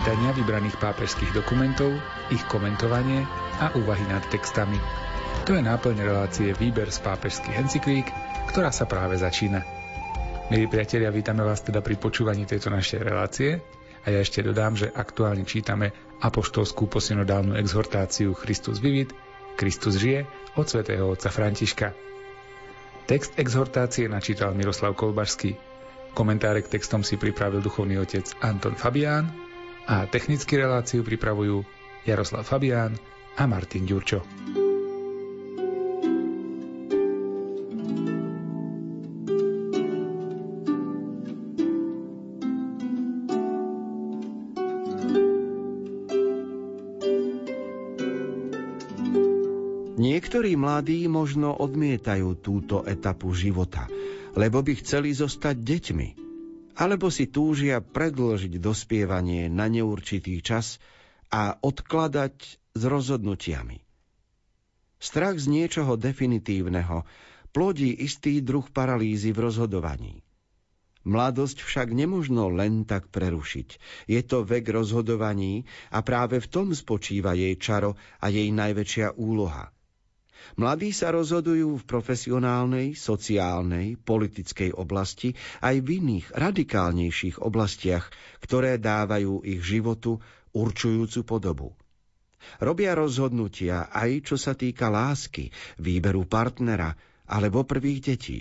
čítania vybraných pápežských dokumentov, ich komentovanie a úvahy nad textami. To je náplň relácie Výber z pápežských encyklík, ktorá sa práve začína. Milí priatelia, vítame vás teda pri počúvaní tejto našej relácie a ja ešte dodám, že aktuálne čítame apoštolskú posynodálnu exhortáciu Christus vivit, Kristus žije od svätého otca Františka. Text exhortácie načítal Miroslav Kolbašský. Komentáre k textom si pripravil duchovný otec Anton Fabián a technicky reláciu pripravujú Jaroslav Fabián a Martin Ďurčo. Niektorí mladí možno odmietajú túto etapu života, lebo by chceli zostať deťmi, alebo si túžia predložiť dospievanie na neurčitý čas a odkladať s rozhodnutiami. Strach z niečoho definitívneho plodí istý druh paralýzy v rozhodovaní. Mladosť však nemožno len tak prerušiť. Je to vek rozhodovaní a práve v tom spočíva jej čaro a jej najväčšia úloha – Mladí sa rozhodujú v profesionálnej, sociálnej, politickej oblasti aj v iných, radikálnejších oblastiach, ktoré dávajú ich životu určujúcu podobu. Robia rozhodnutia aj čo sa týka lásky, výberu partnera alebo prvých detí.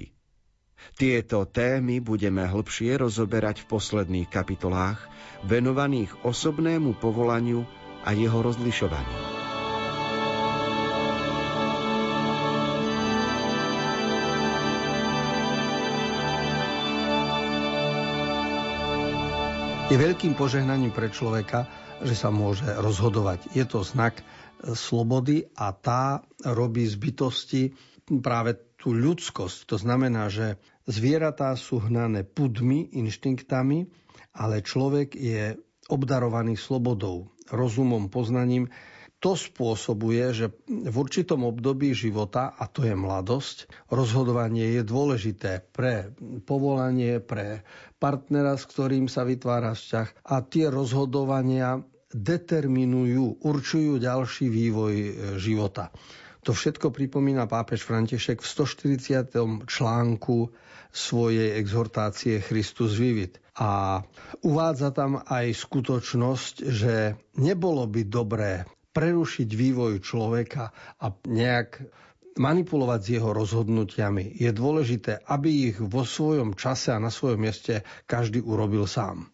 Tieto témy budeme hlbšie rozoberať v posledných kapitolách, venovaných osobnému povolaniu a jeho rozlišovaniu. Je veľkým požehnaním pre človeka, že sa môže rozhodovať. Je to znak e, slobody a tá robí z bytosti práve tú ľudskosť. To znamená, že zvieratá sú hnané pudmi, inštinktami, ale človek je obdarovaný slobodou, rozumom, poznaním to spôsobuje, že v určitom období života, a to je mladosť, rozhodovanie je dôležité pre povolanie, pre partnera, s ktorým sa vytvára vzťah a tie rozhodovania determinujú, určujú ďalší vývoj e, života. To všetko pripomína pápež František v 140. článku svojej exhortácie Christus vivit. A uvádza tam aj skutočnosť, že nebolo by dobré prerušiť vývoj človeka a nejak manipulovať s jeho rozhodnutiami. Je dôležité, aby ich vo svojom čase a na svojom mieste každý urobil sám.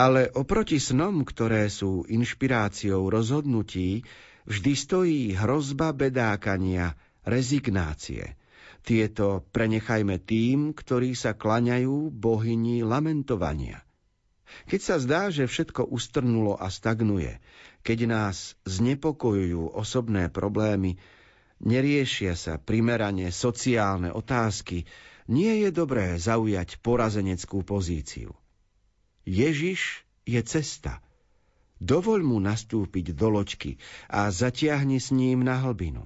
Ale oproti snom, ktoré sú inšpiráciou rozhodnutí, vždy stojí hrozba bedákania, rezignácie. Tieto prenechajme tým, ktorí sa klaňajú bohyni lamentovania. Keď sa zdá, že všetko ustrnulo a stagnuje, keď nás znepokojujú osobné problémy, neriešia sa primerane sociálne otázky, nie je dobré zaujať porazeneckú pozíciu. Ježiš je cesta. Dovoľ mu nastúpiť do loďky a zatiahni s ním na hlbinu.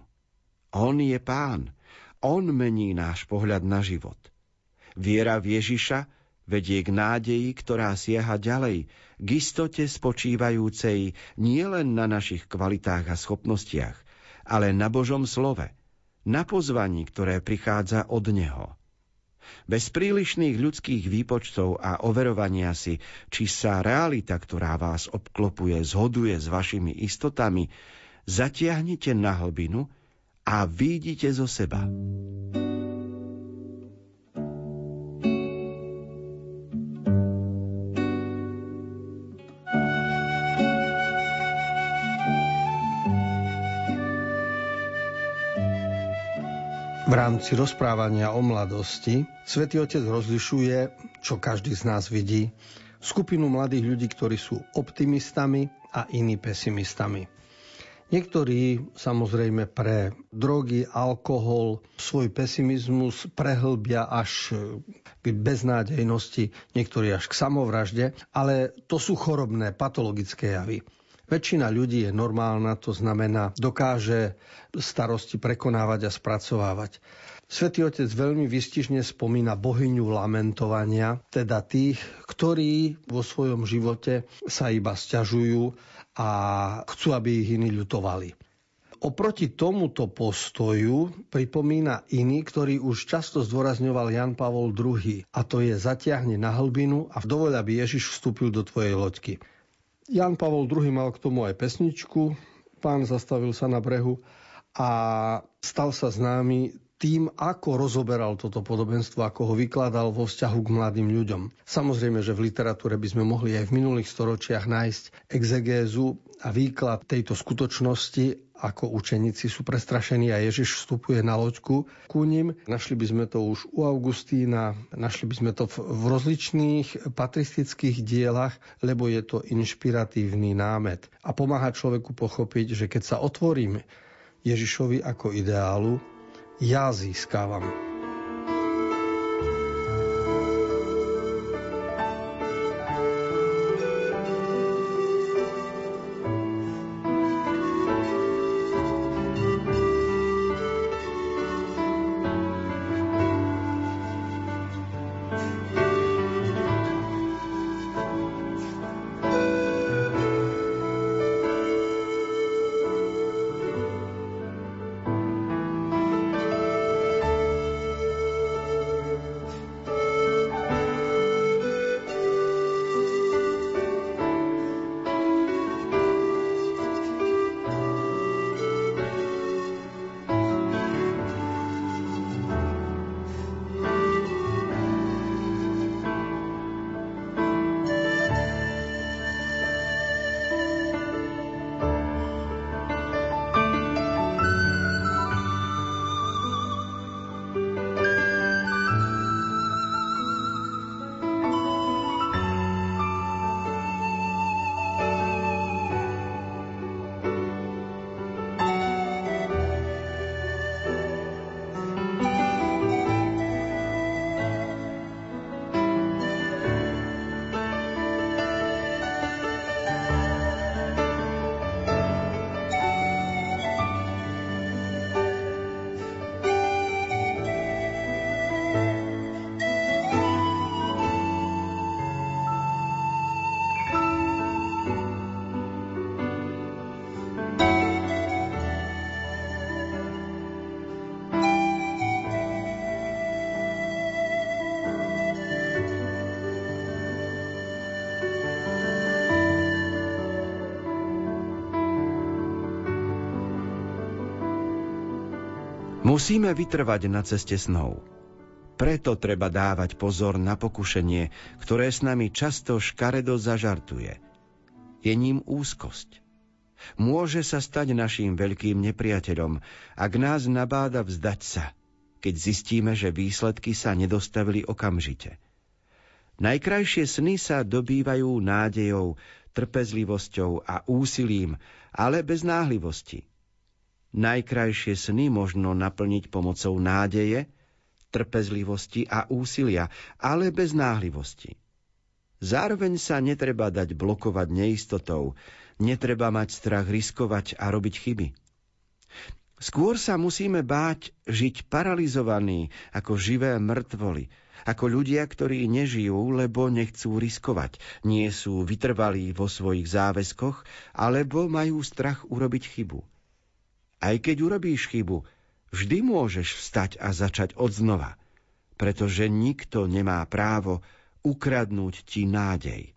On je pán. On mení náš pohľad na život. Viera v Ježiša vedie k nádeji, ktorá siaha ďalej, k istote spočívajúcej nielen na našich kvalitách a schopnostiach, ale na Božom slove, na pozvaní, ktoré prichádza od Neho. Bez prílišných ľudských výpočtov a overovania si, či sa realita, ktorá vás obklopuje, zhoduje s vašimi istotami, zatiahnite na hlbinu a výjdite zo seba. V rámci rozprávania o mladosti Svetý Otec rozlišuje, čo každý z nás vidí, skupinu mladých ľudí, ktorí sú optimistami a iní pesimistami. Niektorí samozrejme pre drogy, alkohol, svoj pesimizmus prehlbia až k beznádejnosti, niektorí až k samovražde, ale to sú chorobné, patologické javy. Väčšina ľudí je normálna, to znamená, dokáže starosti prekonávať a spracovávať. Svetý Otec veľmi vystižne spomína bohyňu lamentovania, teda tých, ktorí vo svojom živote sa iba sťažujú a chcú, aby ich iní ľutovali. Oproti tomuto postoju pripomína iný, ktorý už často zdôrazňoval Jan Pavol II, a to je zatiahne na hlbinu a dovoľ, aby Ježiš vstúpil do tvojej loďky. Jan Pavol II mal k tomu aj pesničku, pán zastavil sa na brehu a stal sa známy tým, ako rozoberal toto podobenstvo, ako ho vykladal vo vzťahu k mladým ľuďom. Samozrejme, že v literatúre by sme mohli aj v minulých storočiach nájsť exegézu a výklad tejto skutočnosti ako učeníci sú prestrašení a Ježiš vstupuje na loďku ku ním. Našli by sme to už u Augustína, našli by sme to v rozličných patristických dielach, lebo je to inšpiratívny námet. A pomáha človeku pochopiť, že keď sa otvorím Ježišovi ako ideálu, ja získavam. Musíme vytrvať na ceste snov. Preto treba dávať pozor na pokušenie, ktoré s nami často škaredo zažartuje. Je ním úzkosť. Môže sa stať našim veľkým nepriateľom, ak nás nabáda vzdať sa, keď zistíme, že výsledky sa nedostavili okamžite. Najkrajšie sny sa dobývajú nádejou, trpezlivosťou a úsilím, ale bez náhlivosti – Najkrajšie sny možno naplniť pomocou nádeje, trpezlivosti a úsilia, ale bez náhlivosti. Zároveň sa netreba dať blokovať neistotou, netreba mať strach riskovať a robiť chyby. Skôr sa musíme báť žiť paralizovaní ako živé mŕtvoly, ako ľudia, ktorí nežijú, lebo nechcú riskovať, nie sú vytrvalí vo svojich záväzkoch, alebo majú strach urobiť chybu. Aj keď urobíš chybu, vždy môžeš vstať a začať od znova, pretože nikto nemá právo ukradnúť ti nádej.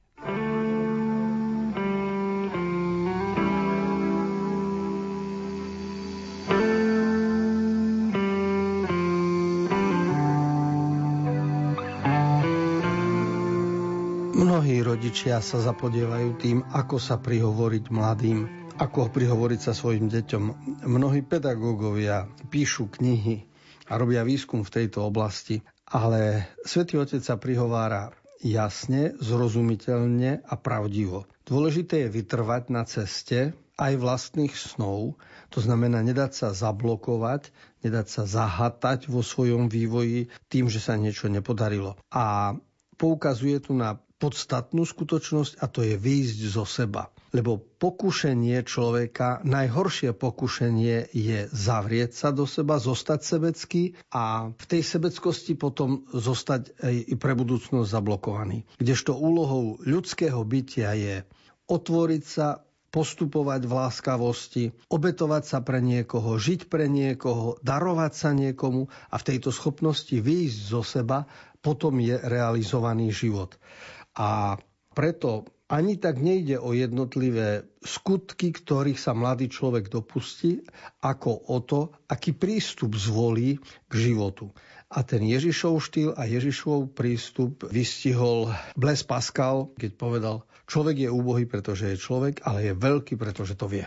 Mnohí rodičia sa zapodievajú tým, ako sa prihovoriť mladým, ako prihovoriť sa svojim deťom. Mnohí pedagógovia píšu knihy a robia výskum v tejto oblasti, ale Svetý Otec sa prihovára jasne, zrozumiteľne a pravdivo. Dôležité je vytrvať na ceste aj vlastných snov, to znamená nedať sa zablokovať, nedať sa zahatať vo svojom vývoji tým, že sa niečo nepodarilo. A poukazuje tu na podstatnú skutočnosť a to je výjsť zo seba. Lebo pokušenie človeka, najhoršie pokušenie je zavrieť sa do seba, zostať sebecký a v tej sebeckosti potom zostať i pre budúcnosť zablokovaný. Kdežto úlohou ľudského bytia je otvoriť sa, postupovať v láskavosti, obetovať sa pre niekoho, žiť pre niekoho, darovať sa niekomu a v tejto schopnosti výjsť zo seba potom je realizovaný život. A preto ani tak nejde o jednotlivé skutky, ktorých sa mladý človek dopustí, ako o to, aký prístup zvolí k životu. A ten Ježišov štýl a Ježišov prístup vystihol Bles Pascal, keď povedal, človek je úbohý, pretože je človek, ale je veľký, pretože to vie.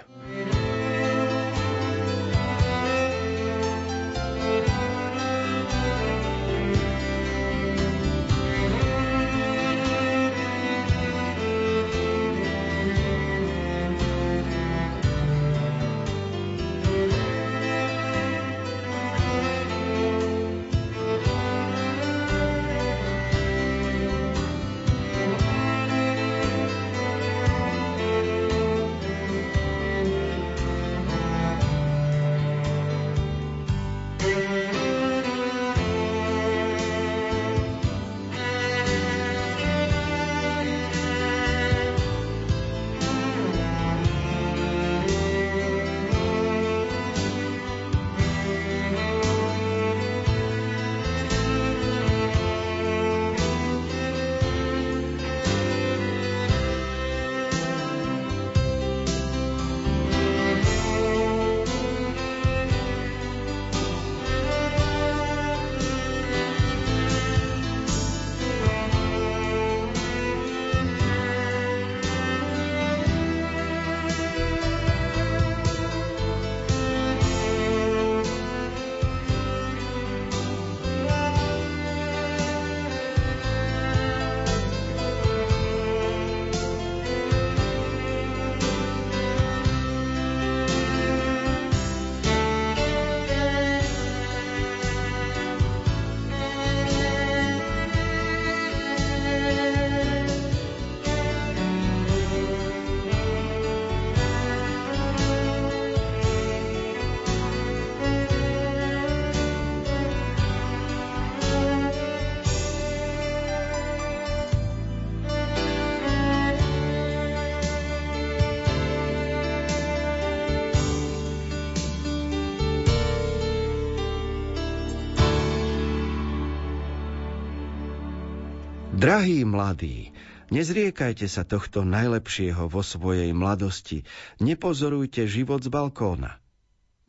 Drahí mladí, nezriekajte sa tohto najlepšieho vo svojej mladosti, nepozorujte život z balkóna.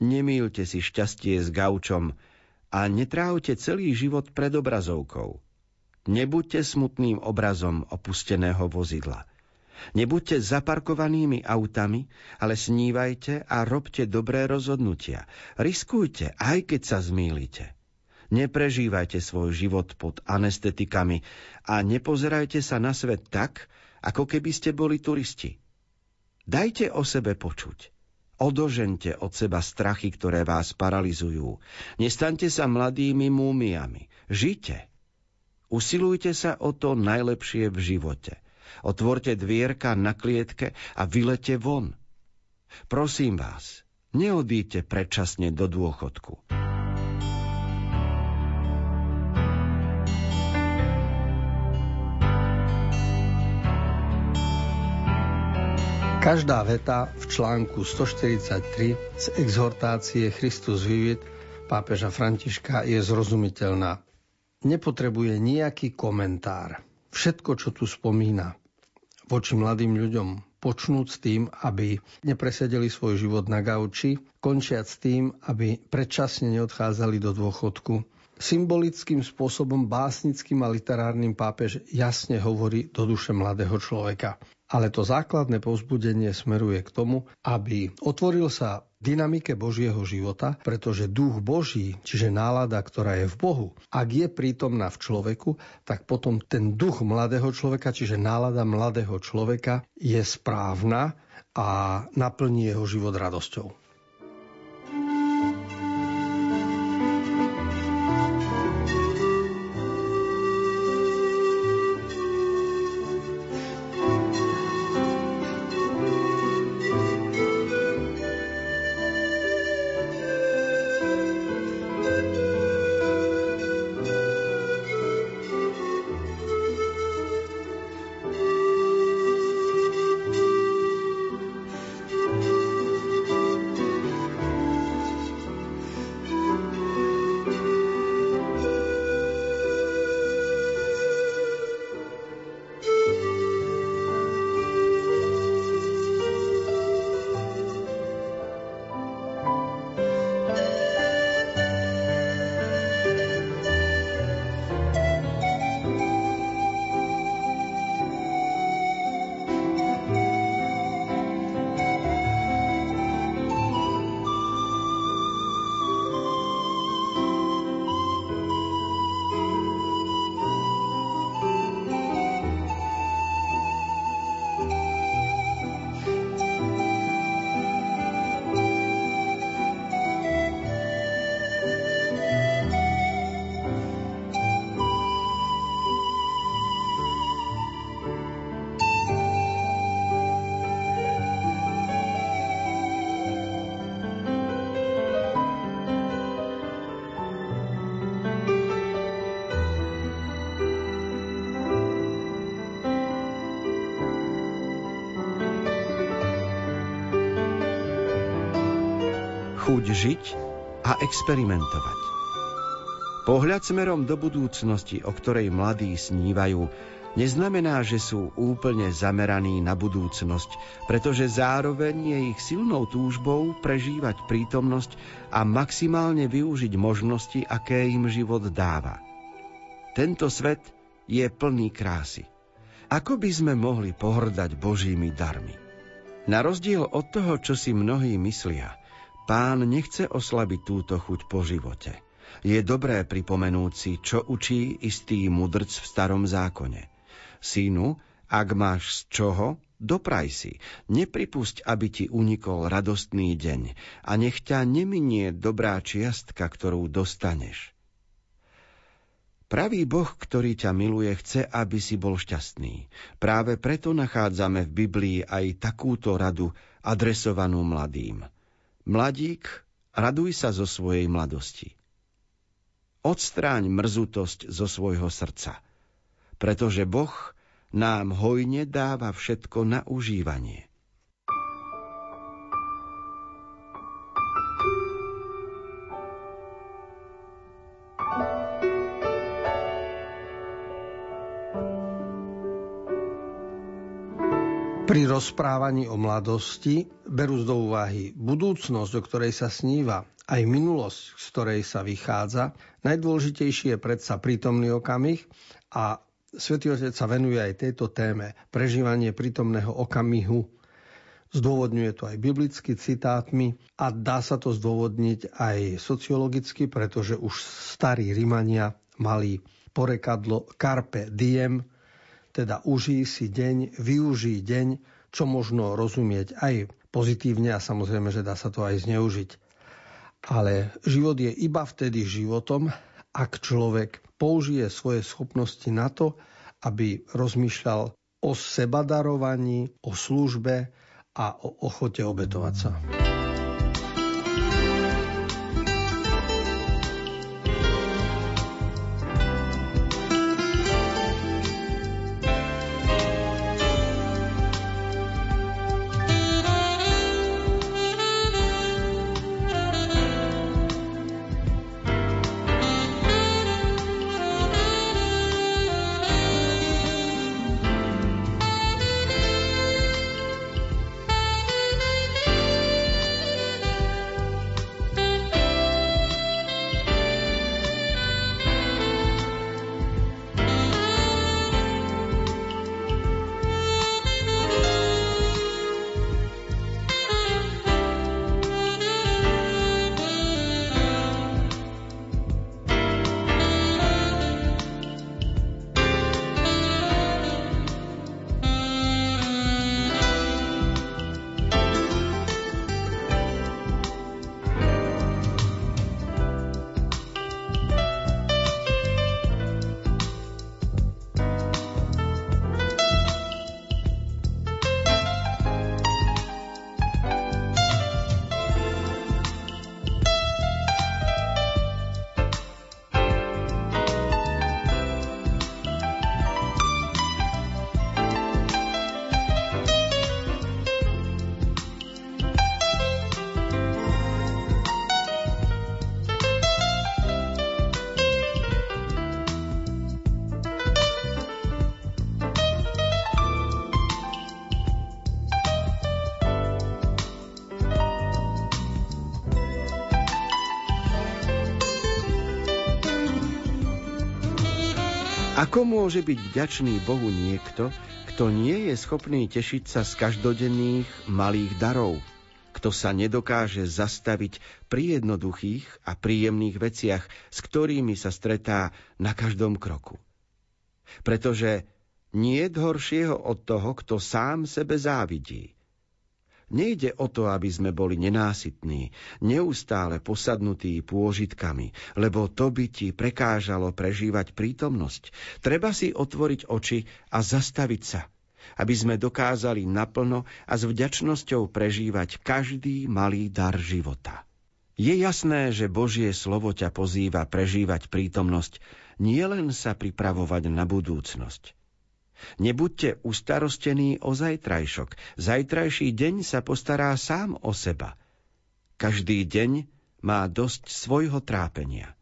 Nemýlte si šťastie s gaučom a netrávte celý život pred obrazovkou. Nebuďte smutným obrazom opusteného vozidla. Nebuďte zaparkovanými autami, ale snívajte a robte dobré rozhodnutia. Riskujte, aj keď sa zmýlite. Neprežívajte svoj život pod anestetikami a nepozerajte sa na svet tak, ako keby ste boli turisti. Dajte o sebe počuť. Odožente od seba strachy, ktoré vás paralizujú. Nestaňte sa mladými múmiami. Žite. Usilujte sa o to najlepšie v živote. Otvorte dvierka na klietke a vylete von. Prosím vás, neodíte predčasne do dôchodku. Každá veta v článku 143 z exhortácie Christus Vivit pápeža Františka je zrozumiteľná. Nepotrebuje nejaký komentár. Všetko, čo tu spomína voči mladým ľuďom, počnúť s tým, aby nepresedeli svoj život na gauči, končiať s tým, aby predčasne neodchádzali do dôchodku. Symbolickým spôsobom, básnickým a literárnym pápež jasne hovorí do duše mladého človeka. Ale to základné povzbudenie smeruje k tomu, aby otvoril sa dynamike Božieho života, pretože duch Boží, čiže nálada, ktorá je v Bohu, ak je prítomná v človeku, tak potom ten duch mladého človeka, čiže nálada mladého človeka je správna a naplní jeho život radosťou. Chuť žiť a experimentovať. Pohľad smerom do budúcnosti, o ktorej mladí snívajú, neznamená, že sú úplne zameraní na budúcnosť, pretože zároveň je ich silnou túžbou prežívať prítomnosť a maximálne využiť možnosti, aké im život dáva. Tento svet je plný krásy. Ako by sme mohli pohrdať Božími darmi? Na rozdiel od toho, čo si mnohí myslia – Pán nechce oslabiť túto chuť po živote. Je dobré pripomenúť si, čo učí istý mudrc v starom zákone. Synu, ak máš z čoho, dopraj si. Nepripusť, aby ti unikol radostný deň a nech ťa neminie dobrá čiastka, ktorú dostaneš. Pravý Boh, ktorý ťa miluje, chce, aby si bol šťastný. Práve preto nachádzame v Biblii aj takúto radu adresovanú mladým – Mladík, raduj sa zo svojej mladosti. Odstráň mrzutosť zo svojho srdca, pretože Boh nám hojne dáva všetko na užívanie. Pri rozprávaní o mladosti berú do úvahy budúcnosť, o ktorej sa sníva, aj minulosť, z ktorej sa vychádza. Najdôležitejší je predsa prítomný okamih a Svetý Otec sa venuje aj tejto téme, prežívanie prítomného okamihu. Zdôvodňuje to aj biblicky citátmi a dá sa to zdôvodniť aj sociologicky, pretože už starí Rimania mali porekadlo carpe diem, teda užij si deň, využij deň, čo možno rozumieť aj pozitívne a samozrejme, že dá sa to aj zneužiť. Ale život je iba vtedy životom, ak človek použije svoje schopnosti na to, aby rozmýšľal o sebadarovaní, o službe a o ochote obetovať sa. Ako môže byť vďačný Bohu niekto, kto nie je schopný tešiť sa z každodenných malých darov, kto sa nedokáže zastaviť pri jednoduchých a príjemných veciach, s ktorými sa stretá na každom kroku. Pretože nie je horšieho od toho, kto sám sebe závidí. Nejde o to, aby sme boli nenásytní, neustále posadnutí pôžitkami, lebo to by ti prekážalo prežívať prítomnosť. Treba si otvoriť oči a zastaviť sa, aby sme dokázali naplno a s vďačnosťou prežívať každý malý dar života. Je jasné, že Božie slovo ťa pozýva prežívať prítomnosť, nielen sa pripravovať na budúcnosť. Nebuďte ustarostení o zajtrajšok. Zajtrajší deň sa postará sám o seba. Každý deň má dosť svojho trápenia.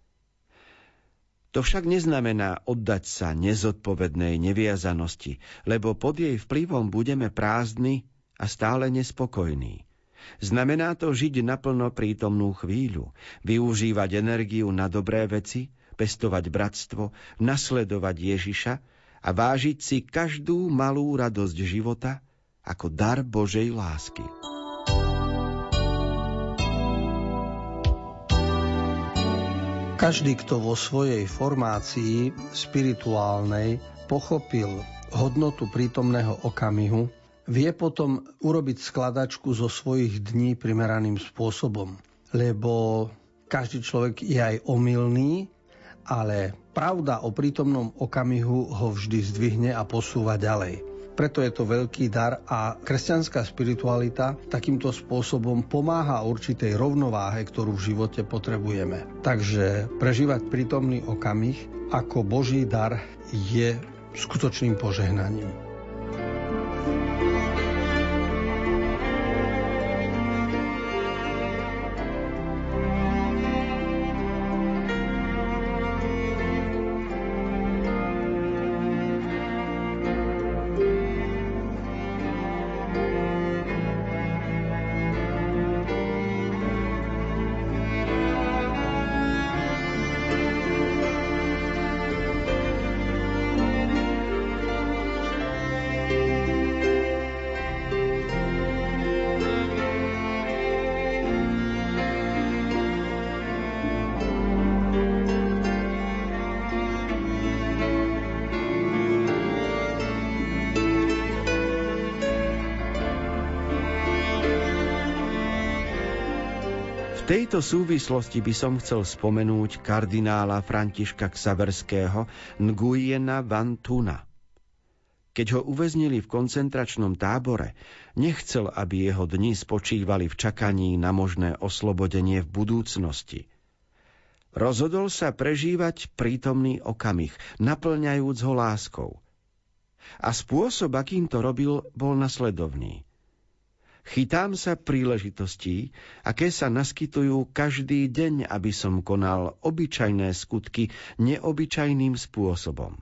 To však neznamená oddať sa nezodpovednej neviazanosti, lebo pod jej vplyvom budeme prázdni a stále nespokojní. Znamená to žiť naplno prítomnú chvíľu, využívať energiu na dobré veci, pestovať bratstvo, nasledovať Ježiša a vážiť si každú malú radosť života ako dar Božej lásky. Každý, kto vo svojej formácii spirituálnej pochopil hodnotu prítomného okamihu, vie potom urobiť skladačku zo svojich dní primeraným spôsobom. Lebo každý človek je aj omylný ale pravda o prítomnom okamihu ho vždy zdvihne a posúva ďalej. Preto je to veľký dar a kresťanská spiritualita takýmto spôsobom pomáha určitej rovnováhe, ktorú v živote potrebujeme. Takže prežívať prítomný okamih ako Boží dar je skutočným požehnaním. Tejto súvislosti by som chcel spomenúť kardinála Františka Ksaverského Nguyena Vantuna. Keď ho uväznili v koncentračnom tábore, nechcel, aby jeho dni spočívali v čakaní na možné oslobodenie v budúcnosti. Rozhodol sa prežívať prítomný okamih, naplňajúc ho láskou. A spôsob, akým to robil, bol nasledovný. Chytám sa príležitostí, aké sa naskytujú každý deň, aby som konal obyčajné skutky neobyčajným spôsobom.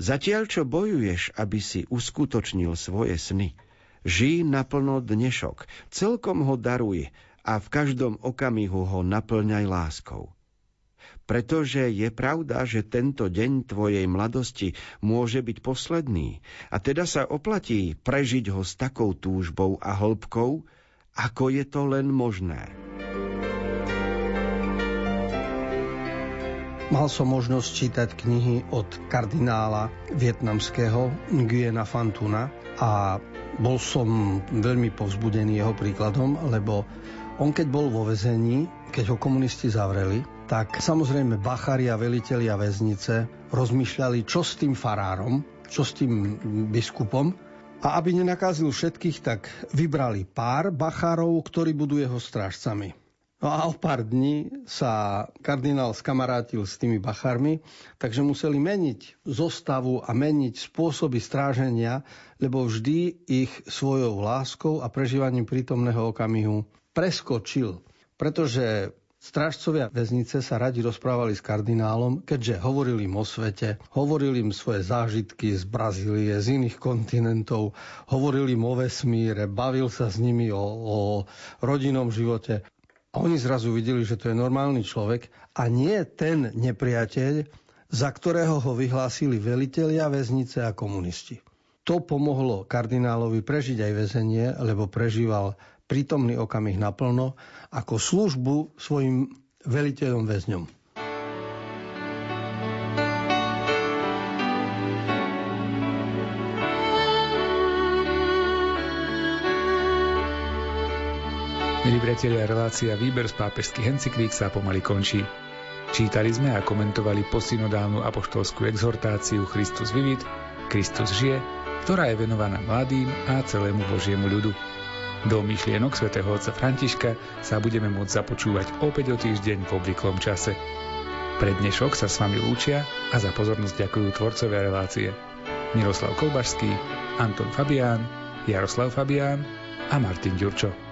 Zatiaľ, čo bojuješ, aby si uskutočnil svoje sny, žij naplno dnešok, celkom ho daruj a v každom okamihu ho naplňaj láskou. Pretože je pravda, že tento deň tvojej mladosti môže byť posledný a teda sa oplatí prežiť ho s takou túžbou a hĺbkou, ako je to len možné. Mal som možnosť čítať knihy od kardinála vietnamského Nguyena Fantuna a bol som veľmi povzbudený jeho príkladom, lebo on keď bol vo vezení, keď ho komunisti zavreli, tak samozrejme bachári a velitelia väznice rozmýšľali, čo s tým farárom, čo s tým biskupom. A aby nenakázil všetkých, tak vybrali pár bachárov, ktorí budú jeho strážcami. No a o pár dní sa kardinál skamarátil s tými bachármi, takže museli meniť zostavu a meniť spôsoby stráženia, lebo vždy ich svojou láskou a prežívaním prítomného okamihu preskočil. Pretože Strážcovia väznice sa radi rozprávali s kardinálom, keďže hovorili im o svete, hovorili im svoje zážitky z Brazílie, z iných kontinentov, hovorili im o vesmíre, bavil sa s nimi o, o rodinnom živote. A oni zrazu videli, že to je normálny človek a nie ten nepriateľ, za ktorého ho vyhlásili velitelia väznice a komunisti. To pomohlo kardinálovi prežiť aj väzenie, lebo prežíval prítomný okamih naplno ako službu svojim veliteľom väzňom. Milí priatelia, relácia Výber z pápežských encyklík sa pomaly končí. Čítali sme a komentovali posynodálnu apoštolskú exhortáciu Christus vivit, Kristus žije, ktorá je venovaná mladým a celému Božiemu ľudu. Do myšlienok svätého otca Františka sa budeme môcť započúvať opäť o týždeň v obvyklom čase. Pre dnešok sa s vami lúčia a za pozornosť ďakujú tvorcové relácie Miroslav Kolbašský, Anton Fabián, Jaroslav Fabián a Martin Ďurčo.